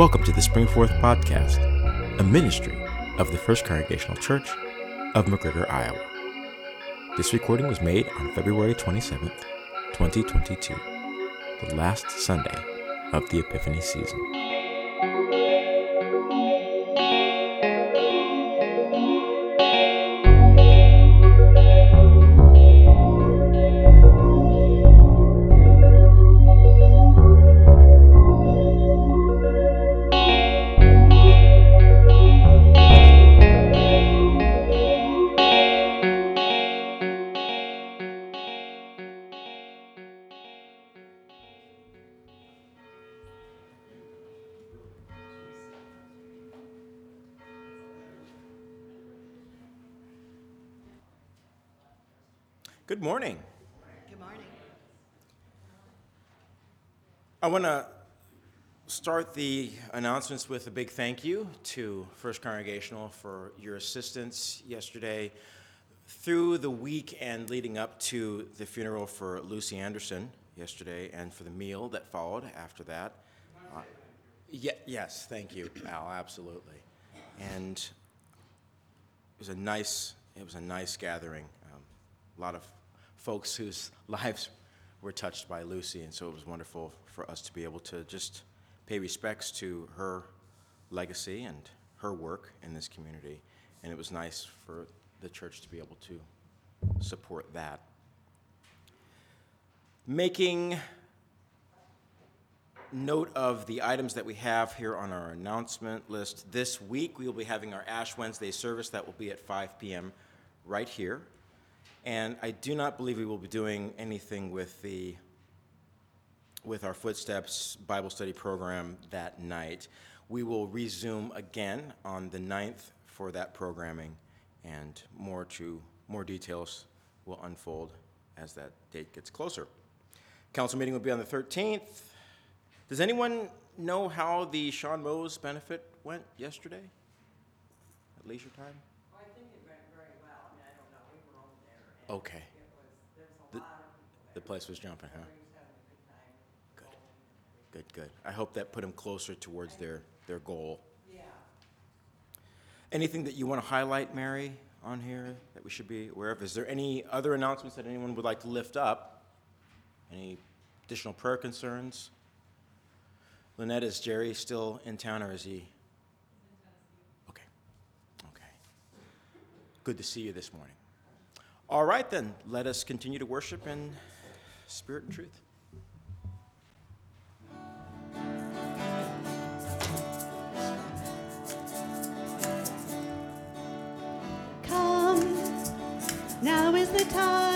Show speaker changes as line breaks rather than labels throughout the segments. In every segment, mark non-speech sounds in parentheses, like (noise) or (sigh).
Welcome to the Springforth Podcast, a ministry of the First Congregational Church of McGregor, Iowa. This recording was made on February 27th, 2022, the last Sunday of the Epiphany season. Good morning.
Good morning.
I want to start the announcements with a big thank you to First Congregational for your assistance yesterday through the week and leading up to the funeral for Lucy Anderson yesterday and for the meal that followed after that. Uh, yeah, yes, thank you, Al, absolutely. And it was a nice, it was a nice gathering. Um, a lot of folks whose lives were touched by Lucy, and so it was wonderful for us to be able to just pay respects to her legacy and her work in this community. And it was nice for the church to be able to support that. Making note of the items that we have here on our announcement list. This week, we will be having our Ash Wednesday service that will be at 5 p.m. right here and I do not believe we will be doing anything with the with our Footsteps Bible study program that night. We will resume again on the 9th for that programming, and more to more details will unfold as that date gets closer. Council meeting will be on the 13th. Does anyone know how the Sean Mose benefit went yesterday? At leisure time? Okay.
It was, there was a
The-
lot of people
The place was jumping, huh?
Everybody was having a good.
Good. Good. I hope that put them closer towards their, their goal.
Yeah.
Anything that you want to highlight, Mary, on here that we should be aware of? Is there any other announcements that anyone would like to lift up? Any additional prayer concerns? Lynette, is Jerry still in town or is he? Okay, okay. Good to see you this morning. All right, then, let us continue to worship in spirit and truth.
Come, now is the time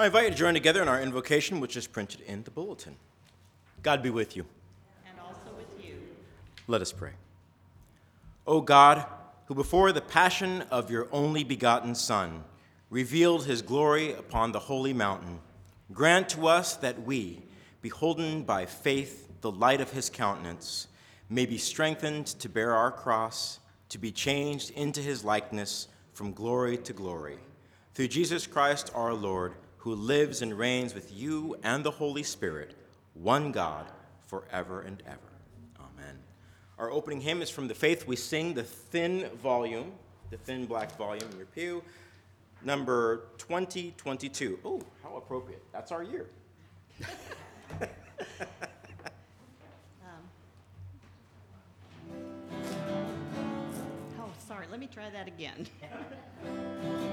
I invite you to join together in our invocation, which is printed in the bulletin. God be with you.
and also with you.
Let us pray. O God, who before the passion of your only begotten Son revealed his glory upon the holy mountain, grant to us that we, beholden by faith the light of his countenance, may be strengthened to bear our cross, to be changed into his likeness from glory to glory. Through Jesus Christ our Lord, who lives and reigns with you and the Holy Spirit, one God, forever and ever. Amen. Our opening hymn is from the Faith We Sing, the thin volume, the thin black volume in your pew, number 2022. Oh, how appropriate. That's our year. (laughs)
Um, oh, sorry, let me try that again. (laughs)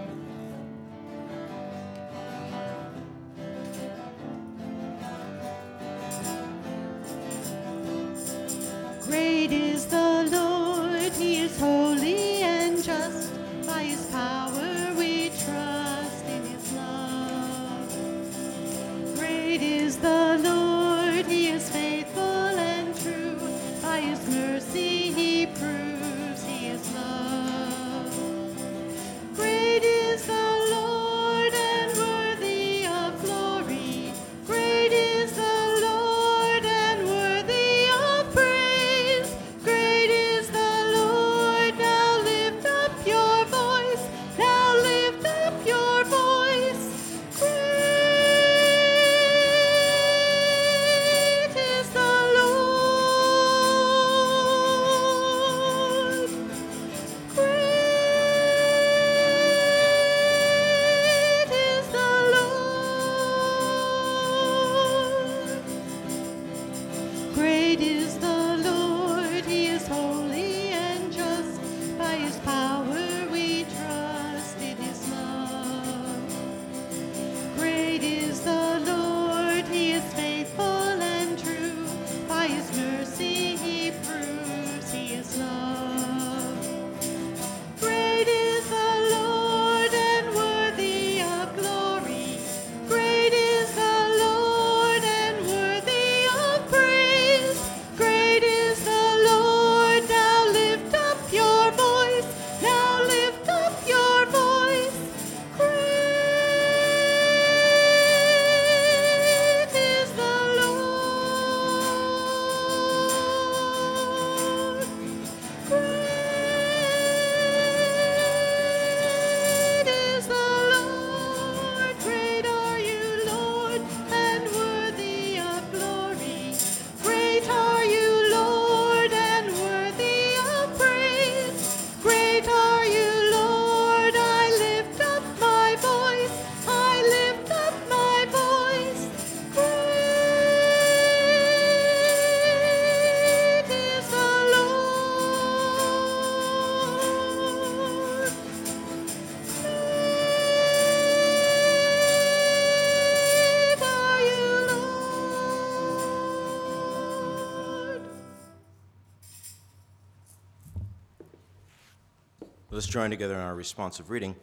Let's join together in our responsive reading.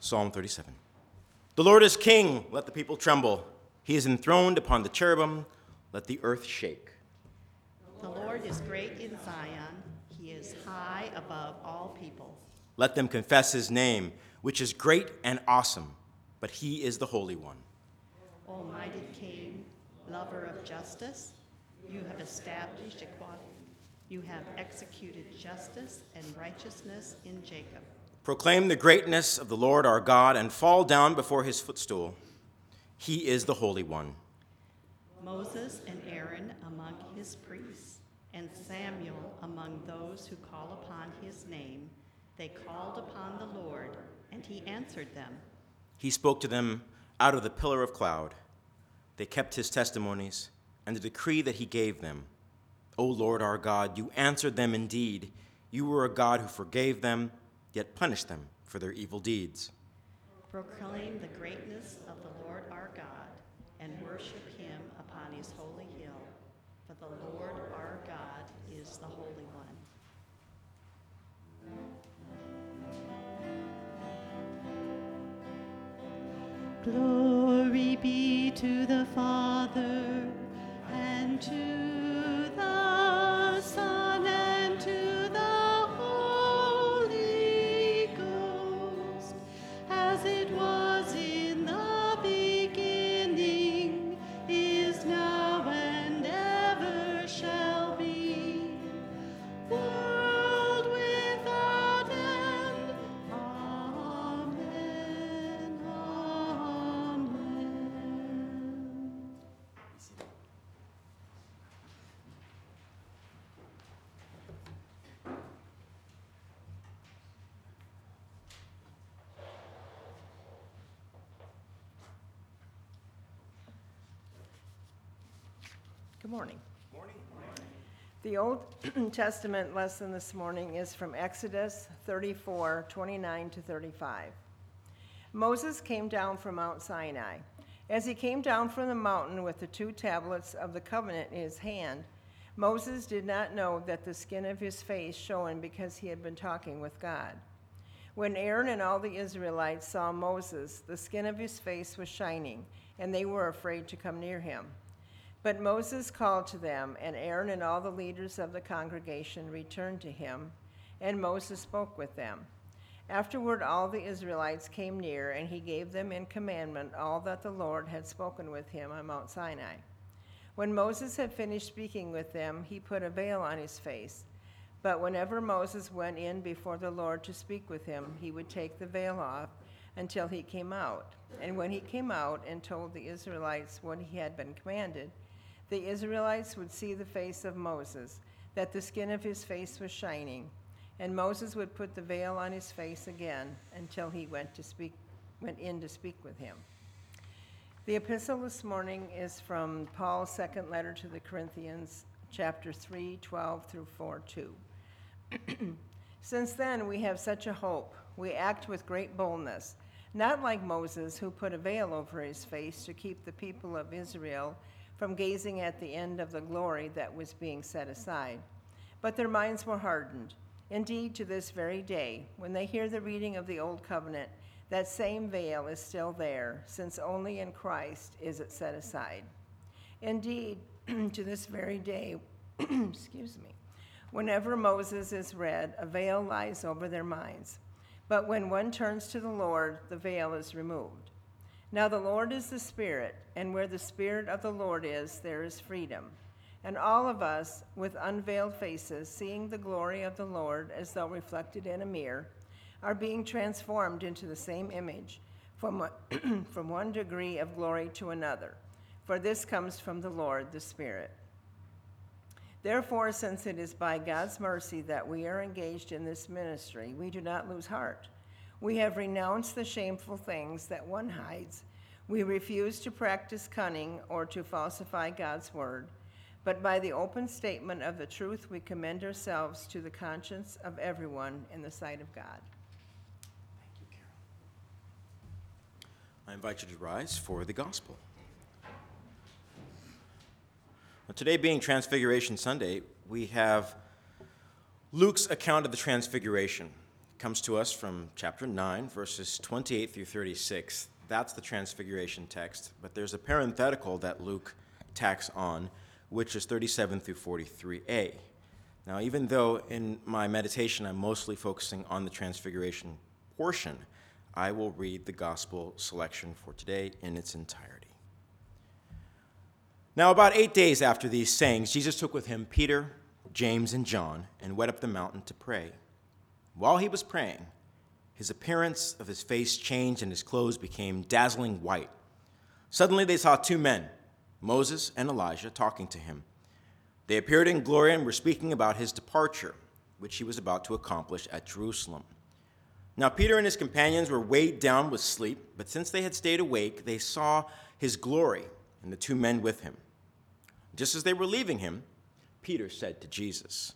Psalm 37. The Lord is king, let the people tremble. He is enthroned upon the cherubim, let the earth shake.
The Lord is great in Zion, He is high above all people.
Let them confess his name, which is great and awesome, but he is the Holy One.
Almighty King, lover of justice, you have established equality. You have executed justice and righteousness in Jacob.
Proclaim the greatness of the Lord our God and fall down before his footstool. He is the Holy One.
Moses and Aaron among his priests, and Samuel among those who call upon his name. They called upon the Lord, and he answered them.
He spoke to them out of the pillar of cloud. They kept his testimonies and the decree that he gave them. O Lord our God, you answered them indeed. You were a God who forgave them, yet punished them for their evil deeds.
Proclaim the greatness of the Lord our God, and worship him upon his holy hill. For the Lord our God is the Holy One.
Glory be to the Father and to the
Good morning. Morning. The Old (clears throat) Testament lesson this morning is from Exodus 34, 29 to 35. Moses came down from Mount Sinai. As he came down from the mountain with the two tablets of the covenant in his hand, Moses did not know that the skin of his face shone because he had been talking with God. When Aaron and all the Israelites saw Moses, the skin of his face was shining, and they were afraid to come near him. But Moses called to them, and Aaron and all the leaders of the congregation returned to him, and Moses spoke with them. Afterward, all the Israelites came near, and he gave them in commandment all that the Lord had spoken with him on Mount Sinai. When Moses had finished speaking with them, he put a veil on his face. But whenever Moses went in before the Lord to speak with him, he would take the veil off until he came out. And when he came out and told the Israelites what he had been commanded, the Israelites would see the face of Moses, that the skin of his face was shining, and Moses would put the veil on his face again until he went to speak went in to speak with him. The epistle this morning is from Paul's second letter to the Corinthians, chapter 3, 12 through 4, 2. (clears throat) Since then, we have such a hope. We act with great boldness, not like Moses, who put a veil over his face to keep the people of Israel from gazing at the end of the glory that was being set aside. But their minds were hardened. Indeed, to this very day, when they hear the reading of the Old Covenant, that same veil is still there, since only in Christ is it set aside. Indeed, (clears throat) to this very day, (clears throat) excuse me, whenever Moses is read, a veil lies over their minds. But when one turns to the Lord, the veil is removed. Now the Lord is the Spirit, and where the Spirit of the Lord is, there is freedom. And all of us, with unveiled faces, seeing the glory of the Lord as though reflected in a mirror, are being transformed into the same image from, (clears throat) from one degree of glory to another. For this comes from the Lord, the Spirit. Therefore, since it is by God's mercy that we are engaged in this ministry, we do not lose heart. We have renounced the shameful things that one hides. We refuse to practice cunning or to falsify God's word. But by the open statement of the truth, we commend ourselves to the conscience of everyone in the sight of God. Thank you, Carol.
I invite you to rise for the gospel. Well, today being Transfiguration Sunday, we have Luke's account of the Transfiguration. Comes to us from chapter 9, verses 28 through 36. That's the Transfiguration text, but there's a parenthetical that Luke tacks on, which is 37 through 43a. Now, even though in my meditation I'm mostly focusing on the Transfiguration portion, I will read the gospel selection for today in its entirety. Now, about eight days after these sayings, Jesus took with him Peter, James, and John and went up the mountain to pray. While he was praying, his appearance of his face changed and his clothes became dazzling white. Suddenly they saw two men, Moses and Elijah, talking to him. They appeared in glory and were speaking about his departure, which he was about to accomplish at Jerusalem. Now, Peter and his companions were weighed down with sleep, but since they had stayed awake, they saw his glory and the two men with him. Just as they were leaving him, Peter said to Jesus,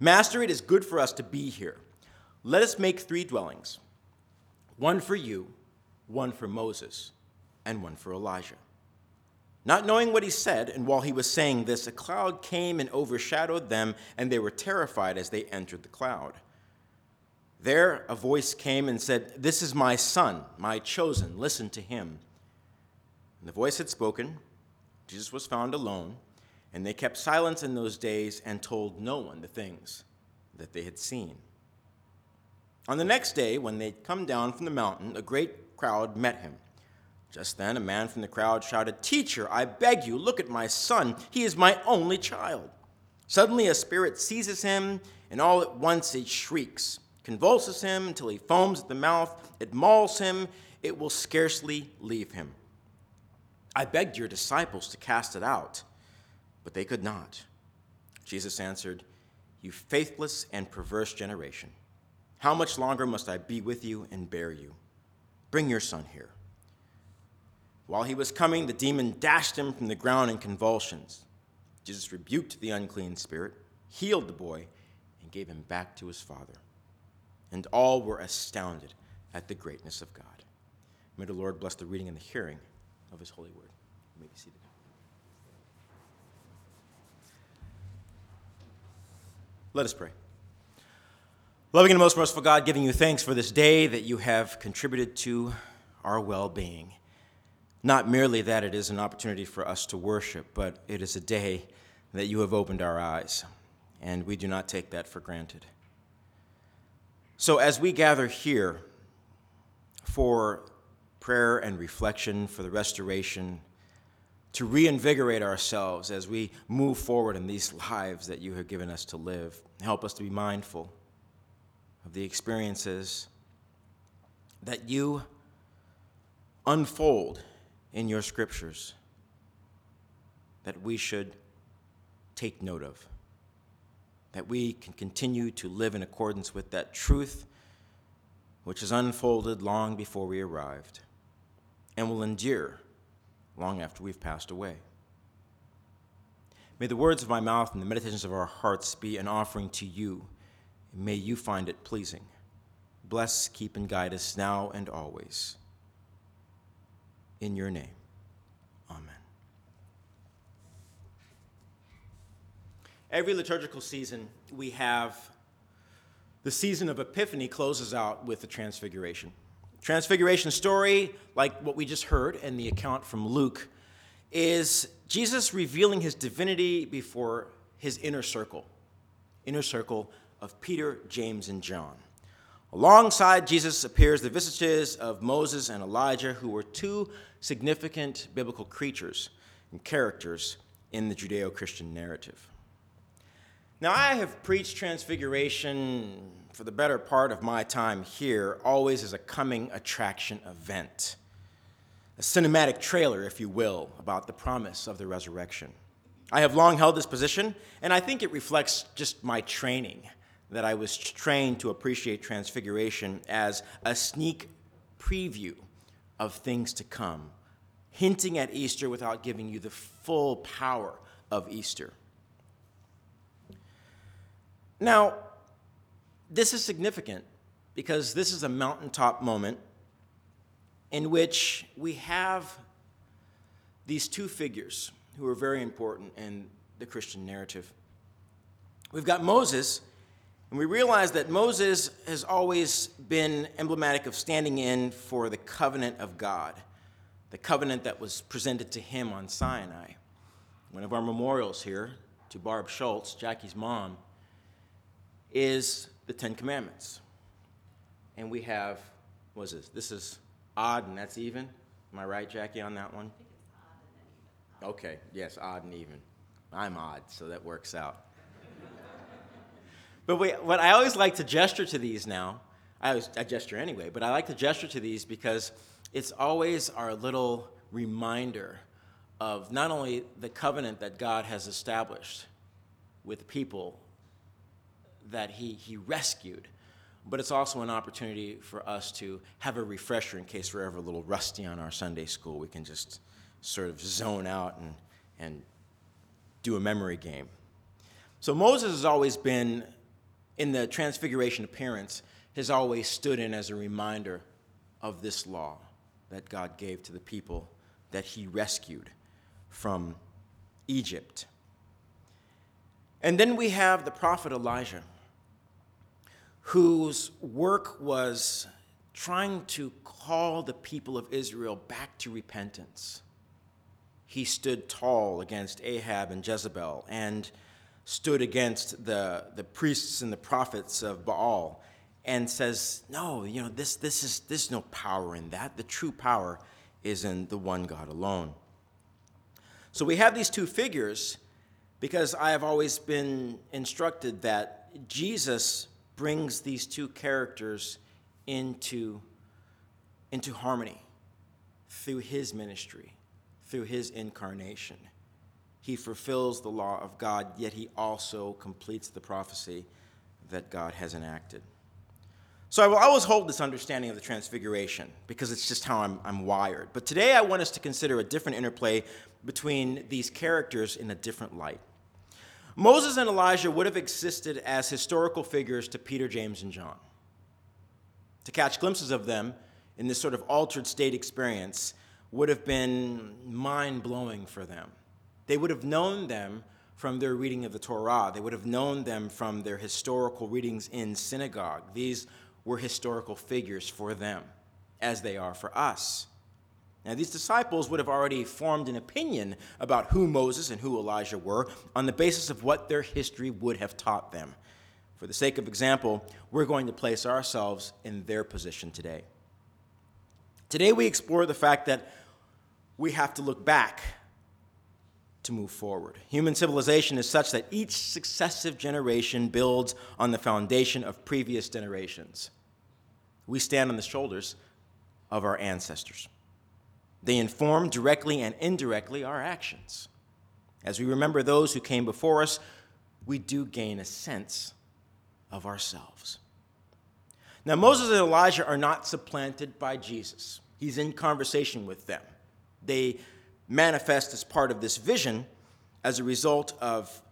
Master, it is good for us to be here. Let us make three dwellings one for you, one for Moses, and one for Elijah. Not knowing what he said, and while he was saying this, a cloud came and overshadowed them, and they were terrified as they entered the cloud. There, a voice came and said, This is my son, my chosen. Listen to him. And the voice had spoken. Jesus was found alone, and they kept silence in those days and told no one the things that they had seen. On the next day, when they'd come down from the mountain, a great crowd met him. Just then, a man from the crowd shouted, Teacher, I beg you, look at my son. He is my only child. Suddenly, a spirit seizes him, and all at once it shrieks, convulses him until he foams at the mouth. It mauls him, it will scarcely leave him. I begged your disciples to cast it out, but they could not. Jesus answered, You faithless and perverse generation, how much longer must I be with you and bear you? Bring your son here. While he was coming, the demon dashed him from the ground in convulsions. Jesus rebuked the unclean spirit, healed the boy, and gave him back to his father. And all were astounded at the greatness of God. May the Lord bless the reading and the hearing of his holy word. You may be seated. Let us pray. Loving and most merciful God, giving you thanks for this day that you have contributed to our well being. Not merely that it is an opportunity for us to worship, but it is a day that you have opened our eyes, and we do not take that for granted. So, as we gather here for prayer and reflection, for the restoration, to reinvigorate ourselves as we move forward in these lives that you have given us to live, help us to be mindful of the experiences that you unfold in your scriptures that we should take note of, that we can continue to live in accordance with that truth which is unfolded long before we arrived and will endure long after we've passed away. May the words of my mouth and the meditations of our hearts be an offering to you, may you find it pleasing. Bless, keep, and guide us now and always. In your name, amen. Every liturgical season, we have the season of Epiphany closes out with the Transfiguration. Transfiguration story, like what we just heard in the account from Luke, is Jesus revealing his divinity before his inner circle, inner circle of Peter, James, and John. Alongside Jesus appears the visages of Moses and Elijah, who were two significant biblical creatures and characters in the Judeo Christian narrative. Now, I have preached Transfiguration for the better part of my time here, always as a coming attraction event, a cinematic trailer, if you will, about the promise of the resurrection. I have long held this position, and I think it reflects just my training that I was trained to appreciate Transfiguration as a sneak preview of things to come, hinting at Easter without giving you the full power of Easter. Now, this is significant because this is a mountaintop moment in which we have these two figures who are very important in the Christian narrative. We've got Moses, and we realize that Moses has always been emblematic of standing in for the covenant of God, the covenant that was presented to him on Sinai. One of our memorials here to Barb Schultz, Jackie's mom, is the Ten Commandments. And we have, what is this? This is odd and that's even. Am I right, Jackie, on that one? Okay, yes, odd and even. I'm odd, so that works out. But wait, what I always like to gesture to these now, I, always, I gesture anyway, but I like to gesture to these because it's always our little reminder of not only the covenant that God has established with people that he, he rescued, but it's also an opportunity for us to have a refresher in case we're ever a little rusty on our Sunday school. We can just sort of zone out and, and do a memory game. So Moses has always been, in the transfiguration appearance, has always stood in as a reminder of this law that God gave to the people that he rescued from Egypt. And then we have the prophet Elijah whose work was trying to call the people of Israel back to repentance. he stood tall against Ahab and Jezebel and stood against the, the priests and the prophets of Baal and says, No, you know, this, this is, there's no power in that. The true power is in the one God alone. So we have these two figures because I have always been instructed that Jesus brings these two characters into, into harmony through his ministry, through his incarnation. He fulfills the law of God, yet he also completes the prophecy that God has enacted. So I will always hold this understanding of the transfiguration because it's just how I'm, I'm wired. But today I want us to consider a different interplay between these characters in a different light. Moses and Elijah would have existed as historical figures to Peter, James, and John. To catch glimpses of them in this sort of altered state experience would have been mind blowing for them. They would have known them from their reading of the Torah, they would have known them from their historical readings in synagogue. These were historical figures for them, as they are for us. Now, these disciples would have already formed an opinion about who Moses and who Elijah were on the basis of what their history would have taught them. For the sake of example, we're going to place ourselves in their position today. Today, we explore the fact that we have to look back to move forward. Human civilization is such that each successive generation builds on the foundation of previous generations. We stand on the shoulders of our ancestors. They inform directly and indirectly our actions. As we remember those who came before us, we do gain a sense of ourselves. Now, Moses and Elijah are not supplanted by Jesus. He's in conversation with them. They manifest as part of this vision as a result of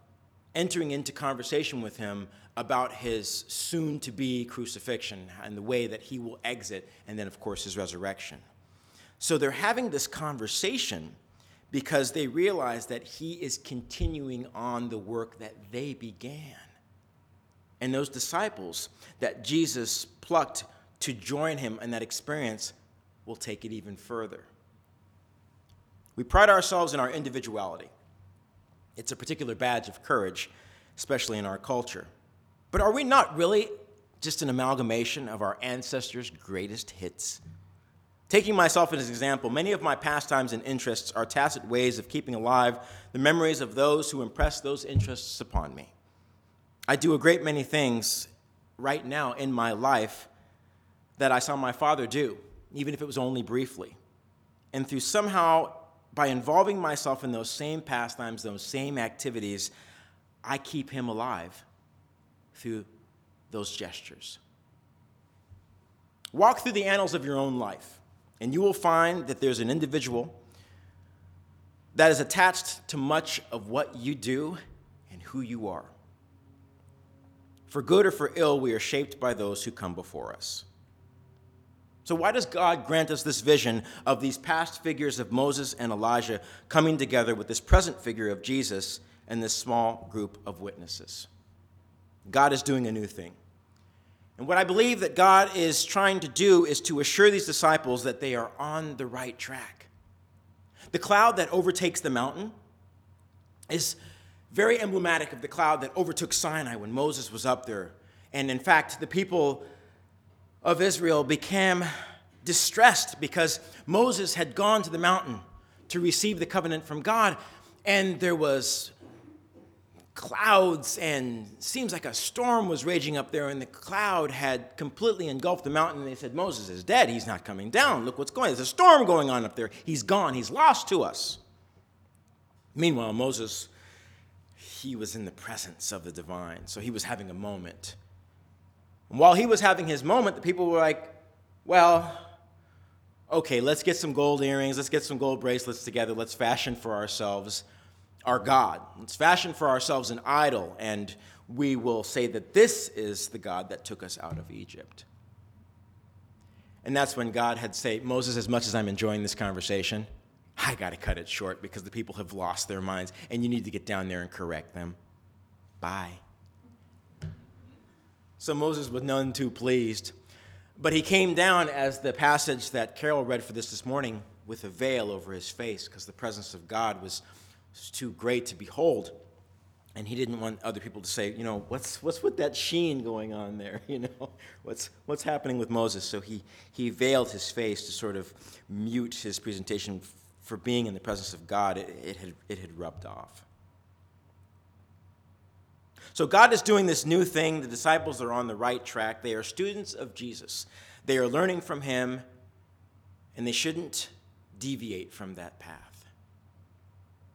entering into conversation with him about his soon to be crucifixion and the way that he will exit, and then, of course, his resurrection. So they're having this conversation because they realize that he is continuing on the work that they began. And those disciples that Jesus plucked to join him in that experience will take it even further. We pride ourselves in our individuality. It's a particular badge of courage, especially in our culture. But are we not really just an amalgamation of our ancestors' greatest hits? Taking myself as an example, many of my pastimes and interests are tacit ways of keeping alive the memories of those who impressed those interests upon me. I do a great many things right now in my life that I saw my father do, even if it was only briefly. And through somehow by involving myself in those same pastimes, those same activities, I keep him alive through those gestures. Walk through the annals of your own life, and you will find that there's an individual that is attached to much of what you do and who you are. For good or for ill, we are shaped by those who come before us. So, why does God grant us this vision of these past figures of Moses and Elijah coming together with this present figure of Jesus and this small group of witnesses? God is doing a new thing. And what I believe that God is trying to do is to assure these disciples that they are on the right track. The cloud that overtakes the mountain is very emblematic of the cloud that overtook Sinai when Moses was up there. And in fact, the people of Israel became distressed because Moses had gone to the mountain to receive the covenant from God, and there was clouds and seems like a storm was raging up there and the cloud had completely engulfed the mountain and they said moses is dead. He's not coming down. Look what's going on. There's a storm going on up there. He's gone. He's lost to us. Meanwhile moses he was in the presence of the divine so he was having a moment and while he was having his moment, the people were like, well, okay, let's get some gold earrings, let's get some gold bracelets together, let's fashion for ourselves our God. Let's fashion for ourselves an idol, and we will say that this is the God that took us out of Egypt. And that's when God had said, Moses, as much as I'm enjoying this conversation, I got to cut it short because the people have lost their minds, and you need to get down there and correct them. Bye. So Moses was none too pleased. But he came down, as the passage that Carol read for this this morning with a veil over his face because the presence of God was, too great to behold. And he didn't want other people to say, you know, what's, what's with that sheen going on there? (laughs) You know, what's, what's happening with Moses? So he, he veiled his face to sort of mute his presentation for being in the presence of God. It, it, had, it had rubbed off. So God is doing this new thing. The disciples are on the right track. They are students of Jesus. They are learning from him, and they shouldn't deviate from that path.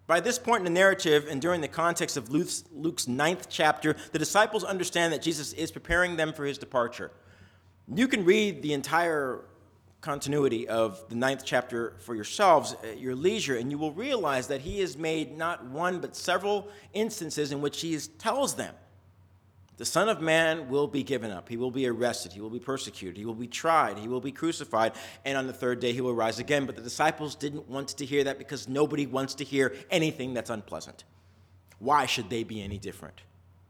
By this point in the narrative, and during the context of Luke's, Luke's ninth chapter, the disciples understand that Jesus is preparing them for his departure. You can read the entire continuity of the ninth chapter for yourselves at your leisure, and you will realize that he has made not one but several instances in which he tells them the Son of Man will be given up. He will be arrested. He will be persecuted. He will be tried. He will be crucified. And on the third day, he will rise again. But the disciples didn't want to hear that because nobody wants to hear anything that's unpleasant. Why should they be any different?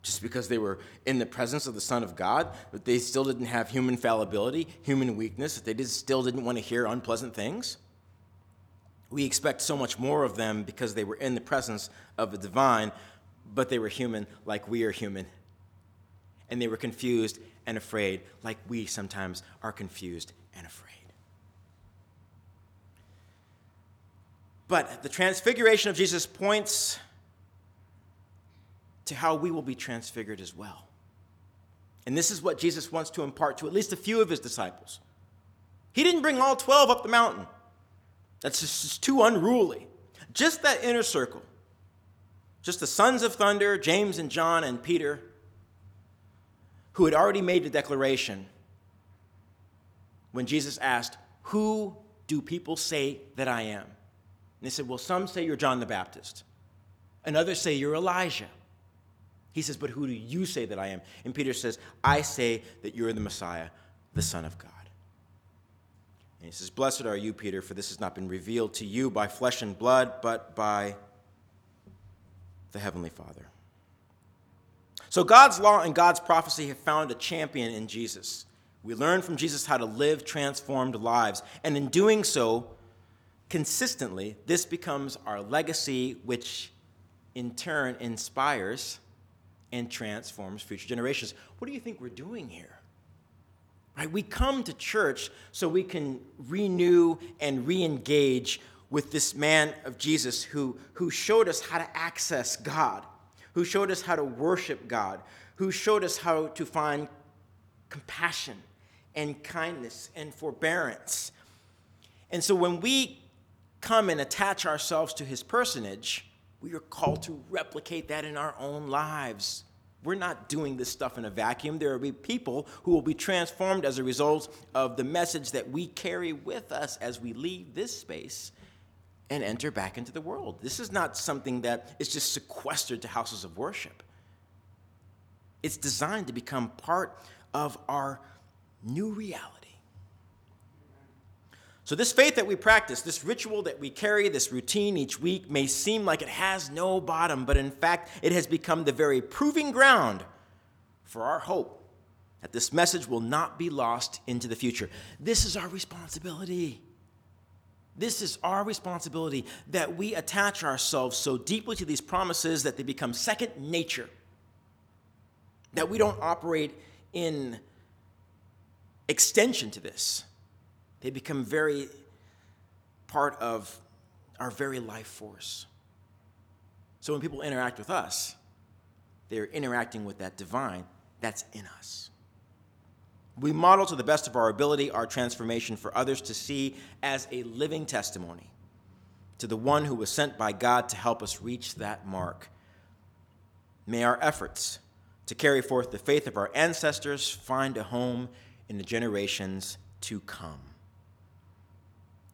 Just because they were in the presence of the Son of God, but they still didn't have human fallibility, human weakness, that they just still didn't want to hear unpleasant things. We expect so much more of them because they were in the presence of the divine, but they were human like we are human. And they were confused and afraid like we sometimes are confused and afraid. But the transfiguration of Jesus points to how we will be transfigured as well. And this is what Jesus wants to impart to at least a few of his disciples. He didn't bring all 12 up the mountain, that's just too unruly. Just that inner circle, just the sons of thunder, James and John and Peter, who had already made the declaration when Jesus asked, Who do people say that I am? And they said, Well, some say you're John the Baptist, and others say you're Elijah. He says, But who do you say that I am? And Peter says, I say that you're the Messiah, the Son of God. And he says, Blessed are you, Peter, for this has not been revealed to you by flesh and blood, but by the Heavenly Father. So God's law and God's prophecy have found a champion in Jesus. We learn from Jesus how to live transformed lives. And in doing so, consistently, this becomes our legacy, which in turn inspires and transforms future generations. What do you think we're doing here? Right? We come to church so we can renew and re engage with this man of Jesus who, who showed us how to access God, who showed us how to worship God, who showed us how to find compassion and kindness and forbearance. And so when we come and attach ourselves to his personage, we are called to replicate that in our own lives. We're not doing this stuff in a vacuum. There will be people who will be transformed as a result of the message that we carry with us as we leave this space and enter back into the world. This is not something that is just sequestered to houses of worship. It's designed to become part of our new reality. So, this faith that we practice, this ritual that we carry, this routine each week may seem like it has no bottom, but in fact, it has become the very proving ground for our hope that this message will not be lost into the future. This is our responsibility. This is our responsibility that we attach ourselves so deeply to these promises that they become second nature, that we don't operate in extension to this they become very part of our very life force. So when people interact with us, they're interacting with that divine that's in us. We model to the best of our ability our transformation for others to see as a living testimony to the one who was sent by God to help us reach that mark. May our efforts to carry forth the faith of our ancestors find a home in the generations to come.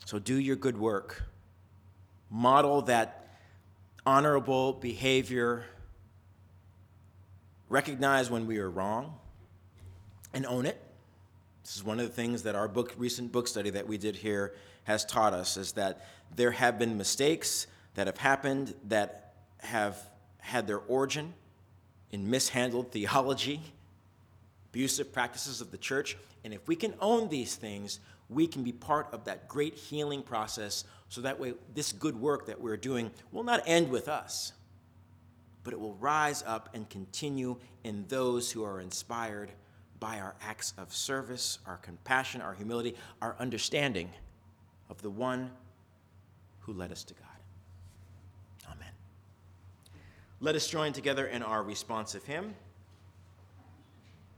So do your good work. Model that honorable behavior. Recognize when we are wrong and own it. This is one of the things that our book, recent book study that we did here has taught us is that there have been mistakes that have happened that have had their origin in mishandled (laughs) theology, abusive practices of the church. And if we can own these things, we can be part of that great healing process so that way this good work that we're doing will not end with us, but it will rise up and continue in those who are inspired by our acts of service, our compassion, our humility, our understanding of the one who led us to God. Amen. Let us join together in our responsive hymn.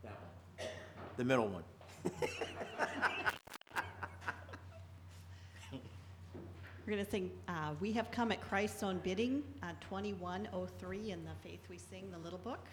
That one. The middle one. (laughs)
We're going to sing uh, We Have Come at Christ's Own Bidding, uh, 2103 in the Faith We Sing, the little book.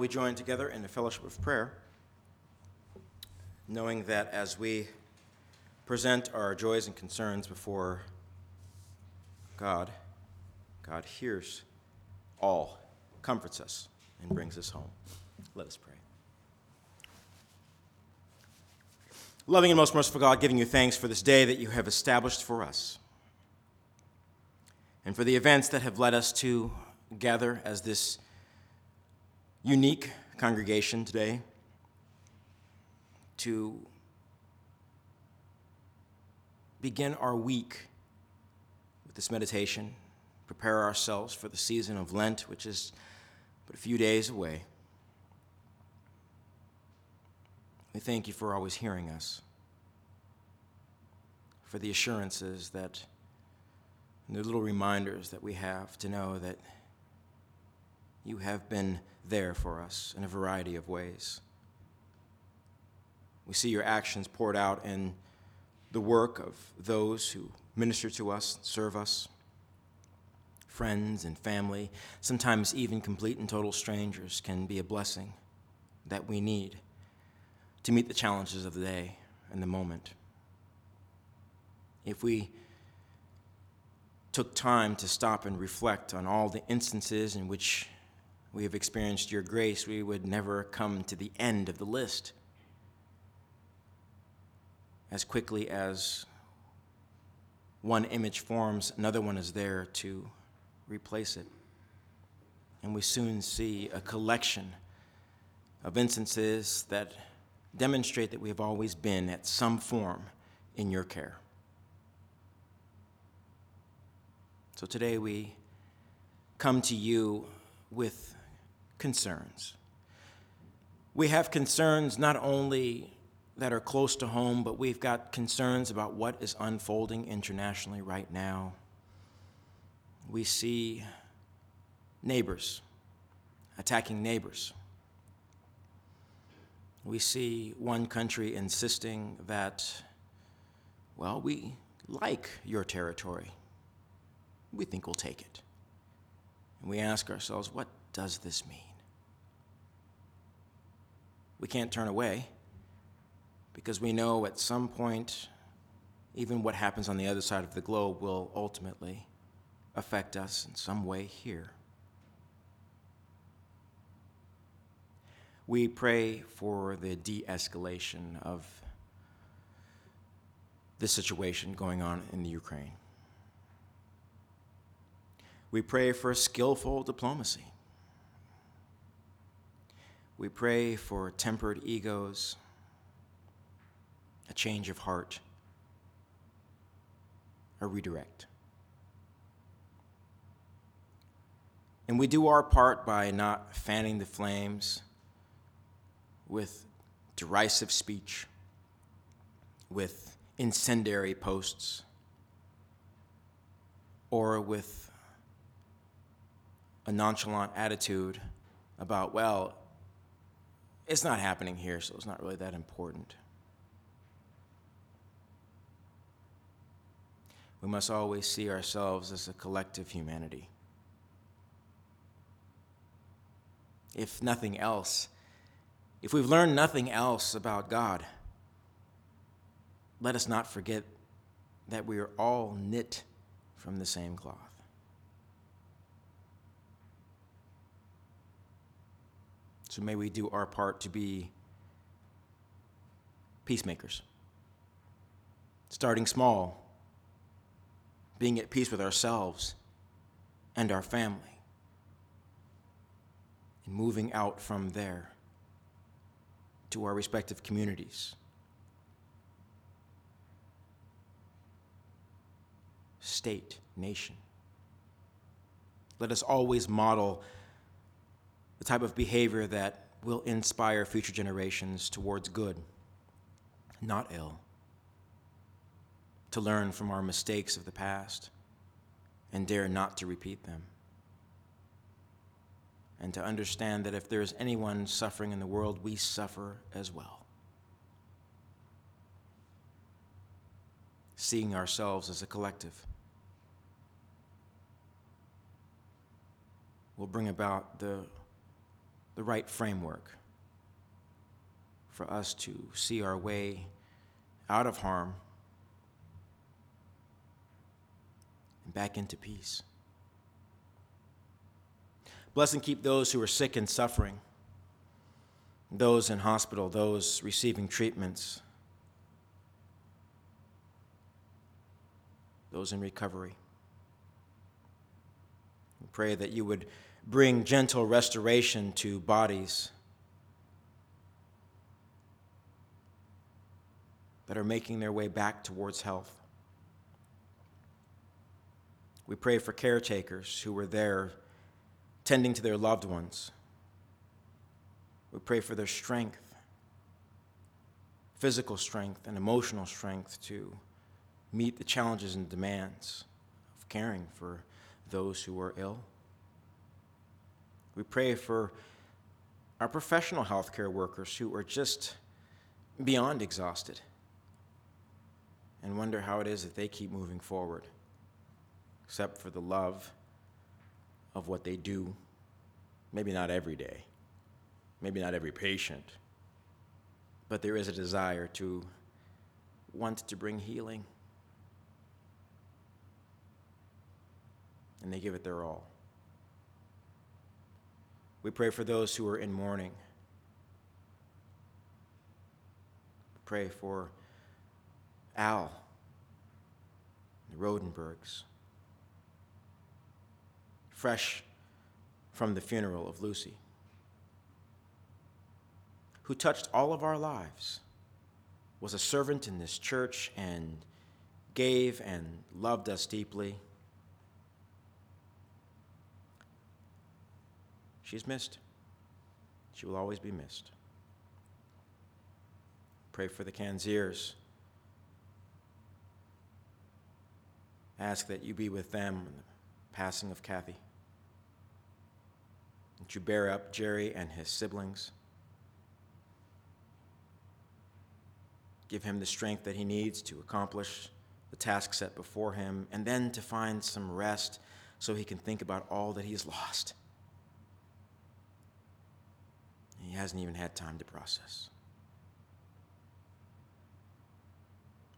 We
join together in the fellowship of prayer, knowing that as we present our joys and concerns before God, God hears all, comforts us, and brings us home. Let us pray. Loving and most merciful God, giving you thanks for this day that you have established for us and for the events that have led us to gather as this unique congregation today to begin our week with this meditation, prepare ourselves for the season of Lent, which is but a few days away. We thank you for always hearing us, for the assurances that, and the little reminders that we have to know that you have been there for us in a variety of ways. We see your actions poured out in the work of those who minister to us, serve us, friends and family, sometimes even complete and total strangers, can be a blessing that we need to meet the challenges of the day and the moment. If we took time to stop and reflect on all the instances in which we have experienced your grace, we would never come to the end of the list as quickly as one image forms, another one is there to replace it. and we soon see a collection of instances that demonstrate that we have always been at some form in your care. So today we come to you with concerns. We have concerns not only that are close to home, but we've got concerns about what is unfolding internationally right now. We see neighbors attacking neighbors. We see one country insisting that, well, we like your territory. We think we'll take it. And we ask ourselves, what does this mean? We can't turn away because we know at some point, even what happens on the other side of the globe will ultimately affect us in some way here. We pray for the de escalation of the situation going on in the Ukraine. We pray for skillful diplomacy. We pray for tempered egos, a change of heart, a redirect. And we do our part by not fanning the flames with derisive speech, with incendiary posts, or with a nonchalant attitude about, well, it's not happening here, so it's not really that important. We must always see ourselves as a collective humanity. If nothing else, if we've learned nothing else about God, let us not forget that we are all knit from the same cloth. So may we do our part to be peacemakers, starting small, being at peace with ourselves and our family, and moving out from there to our respective communities. State, nation. Let us always model the type of behavior that will inspire future generations towards good, not ill. To learn from our mistakes of the past and dare not to repeat them and to understand that if there is anyone suffering in the world, we suffer as well. Seeing ourselves as a collective will bring about the, the right framework for us to see our way out of harm and back into peace. Bless and keep those who are sick and suffering, those in hospital, those receiving treatments, those in recovery. We pray that you would bring gentle restoration to bodies that are making their way back towards health. We pray for caretakers who were there tending to their loved ones. We pray for their strength, physical strength, and emotional strength to meet the challenges and demands of caring for those who are ill. We pray for our professional healthcare workers who are just beyond exhausted and wonder how it is that they keep moving forward, except for the love of what they do. Maybe not every day, maybe not every patient, but there is a desire to want to bring healing. And they give it their all. We pray for those who are in mourning. Pray for Al, the Rodenbergs, fresh
from the funeral of Lucy, who touched all of our lives, was a servant in this church, and gave and loved us deeply. She's missed. She will always be missed. Pray for the Kanziers. Ask that you be with them in the passing of Kathy. That you bear up Jerry and his siblings. Give him the strength that he needs to accomplish the task set before him, and then to find some rest so he can think about all that he has lost. He hasn't even had time to process.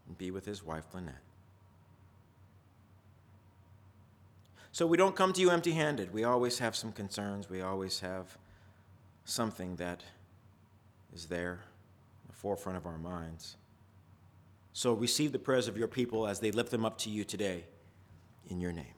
And be with his wife, Lynette. So we don't come to you empty handed. We always have some concerns. We always have something that is there in the forefront of our minds. So receive the prayers of your people as they lift them up to you today in your name.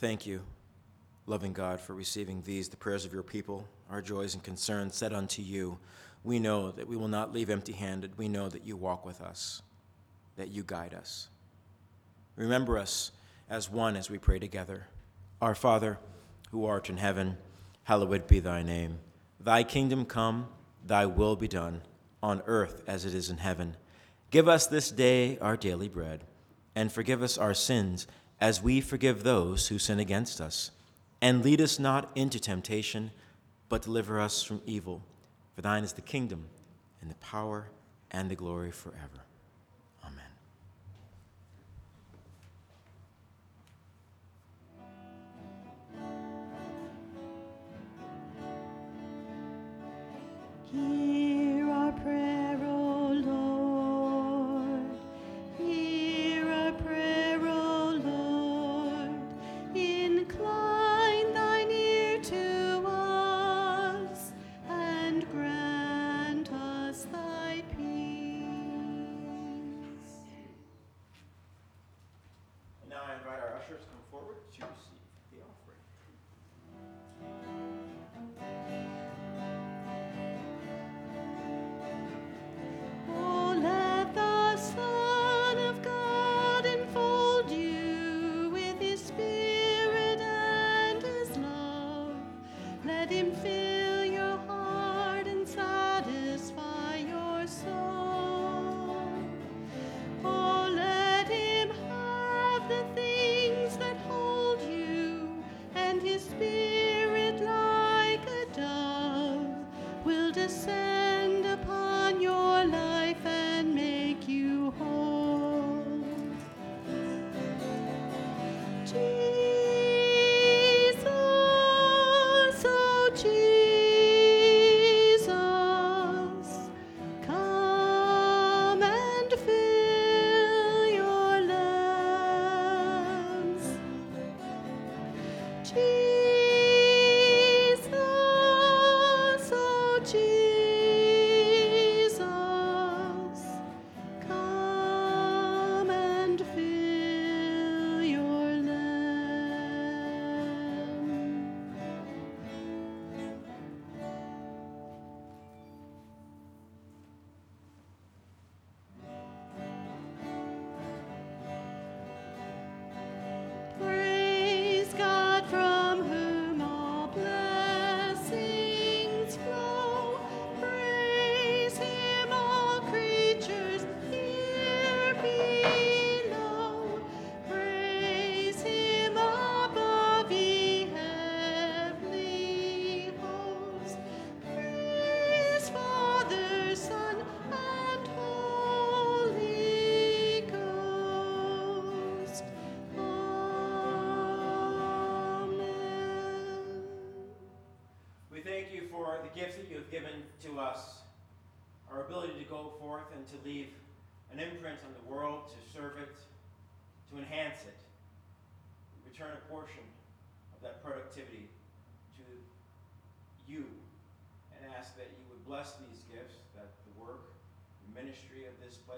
Thank you, loving God, for receiving these, the prayers of your people, our joys and concerns set unto you. We know that we will not leave empty handed. We know that you walk with us, that you guide us. Remember us as one as we pray together. Our Father, who art in heaven, hallowed be thy name. Thy kingdom come, thy will be done, on earth as it is in heaven. Give us this day our daily bread, and forgive us our sins as we forgive those who sin against us. And lead us not into temptation, but deliver us from evil. For thine is the kingdom, and the power, and the glory forever.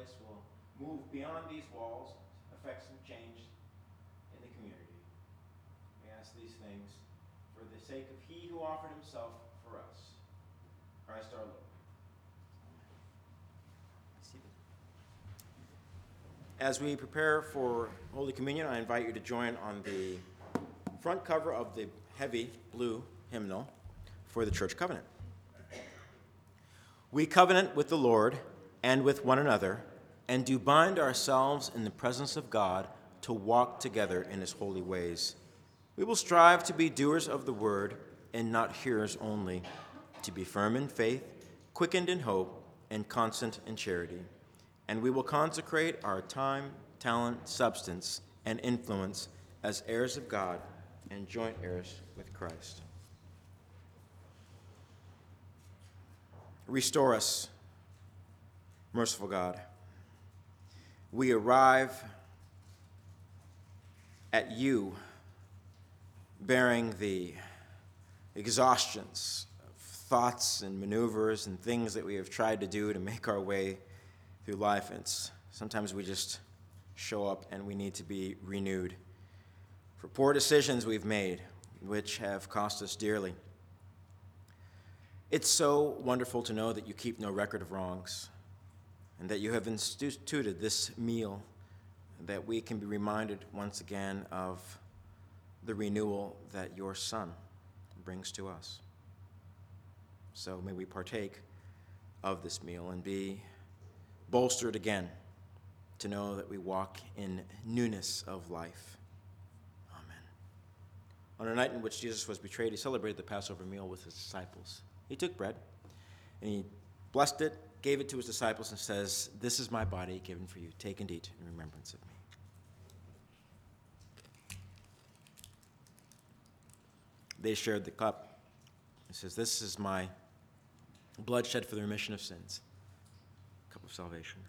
Place will move beyond these walls, affect some change in the community. We ask these things for the sake of He who offered Himself for us, Christ our Lord. As we prepare for Holy Communion, I invite you to join on the front cover of the heavy blue hymnal for the Church Covenant. We covenant with the Lord and with one another, and do bind ourselves in the presence of God to walk together in his holy ways. We will strive to be doers of the word and not hearers only, to be firm in faith, quickened in hope, and constant in charity. And we will consecrate our time, talent, substance, and influence as heirs of God and joint heirs with Christ. Restore us, merciful God. We arrive at you bearing the exhaustions of thoughts and maneuvers and things that we have tried to do to make our way through life. And sometimes we just show up and we need to be renewed for poor decisions we've made, which have cost us dearly. It's so wonderful to know that you keep no record of wrongs and that you have instituted this meal that we can be reminded once again of the renewal that your Son brings to us. So may we partake of this meal and be bolstered again to know that we walk in newness of life. Amen. On a night in which Jesus was betrayed, he celebrated the Passover meal with his disciples. He took bread and he blessed it, gave it to his disciples, and says, This is my body given for you. Take and eat in remembrance of me. They shared the cup. He says, This is my blood shed for the remission of sins, cup of salvation.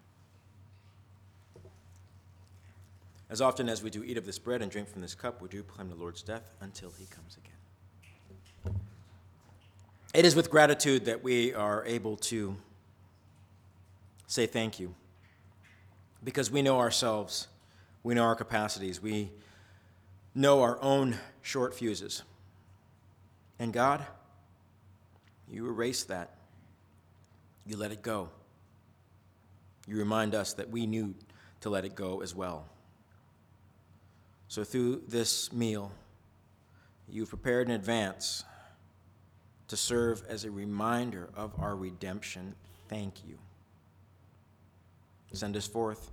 As often as we do eat of this bread and drink from this cup, we do proclaim the Lord's death until he comes again. It is with gratitude that we are able to say thank you because we know ourselves, we know our capacities, we know our own short fuses. And God, you erase that. You let it go. You remind us that we knew to let it go as well. So, through this meal, you've prepared in advance to serve as a reminder of our redemption. Thank you. Send us forth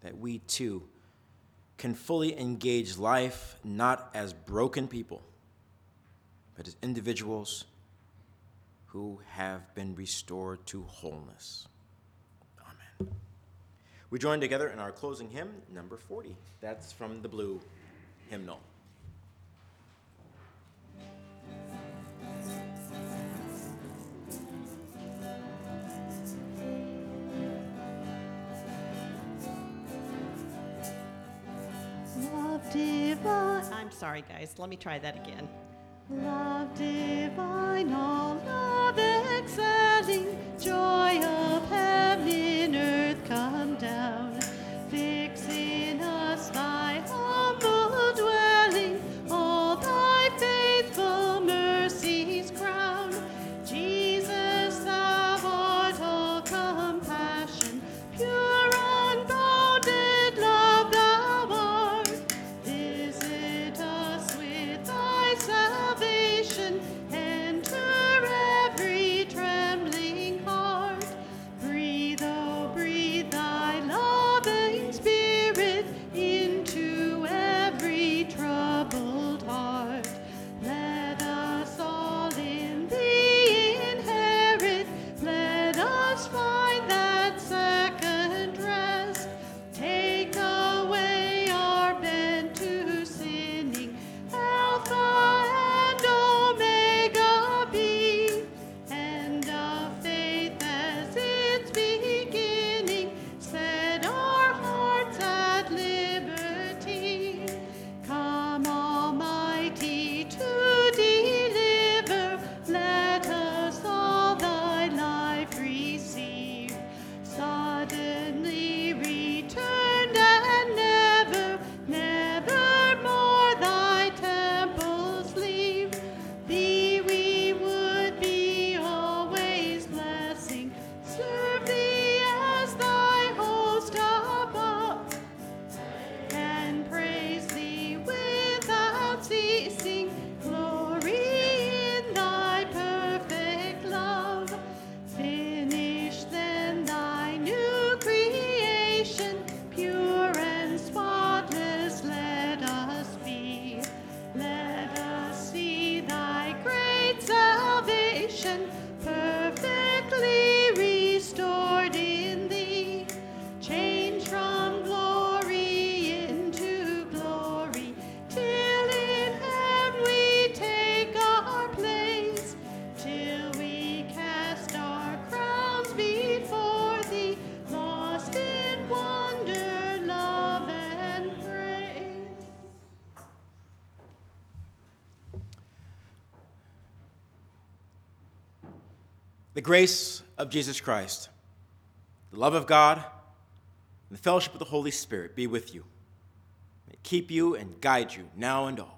that we too can fully engage life not as broken people, but as individuals who have been restored to wholeness. Amen. We join together in our closing hymn, number 40. That's from the blue hymnal.
Divine,
I'm sorry, guys. Let me try that again.
love divine, all love grace of Jesus Christ, the love of God, and the fellowship of the Holy Spirit be with you. May keep you and guide you now and always.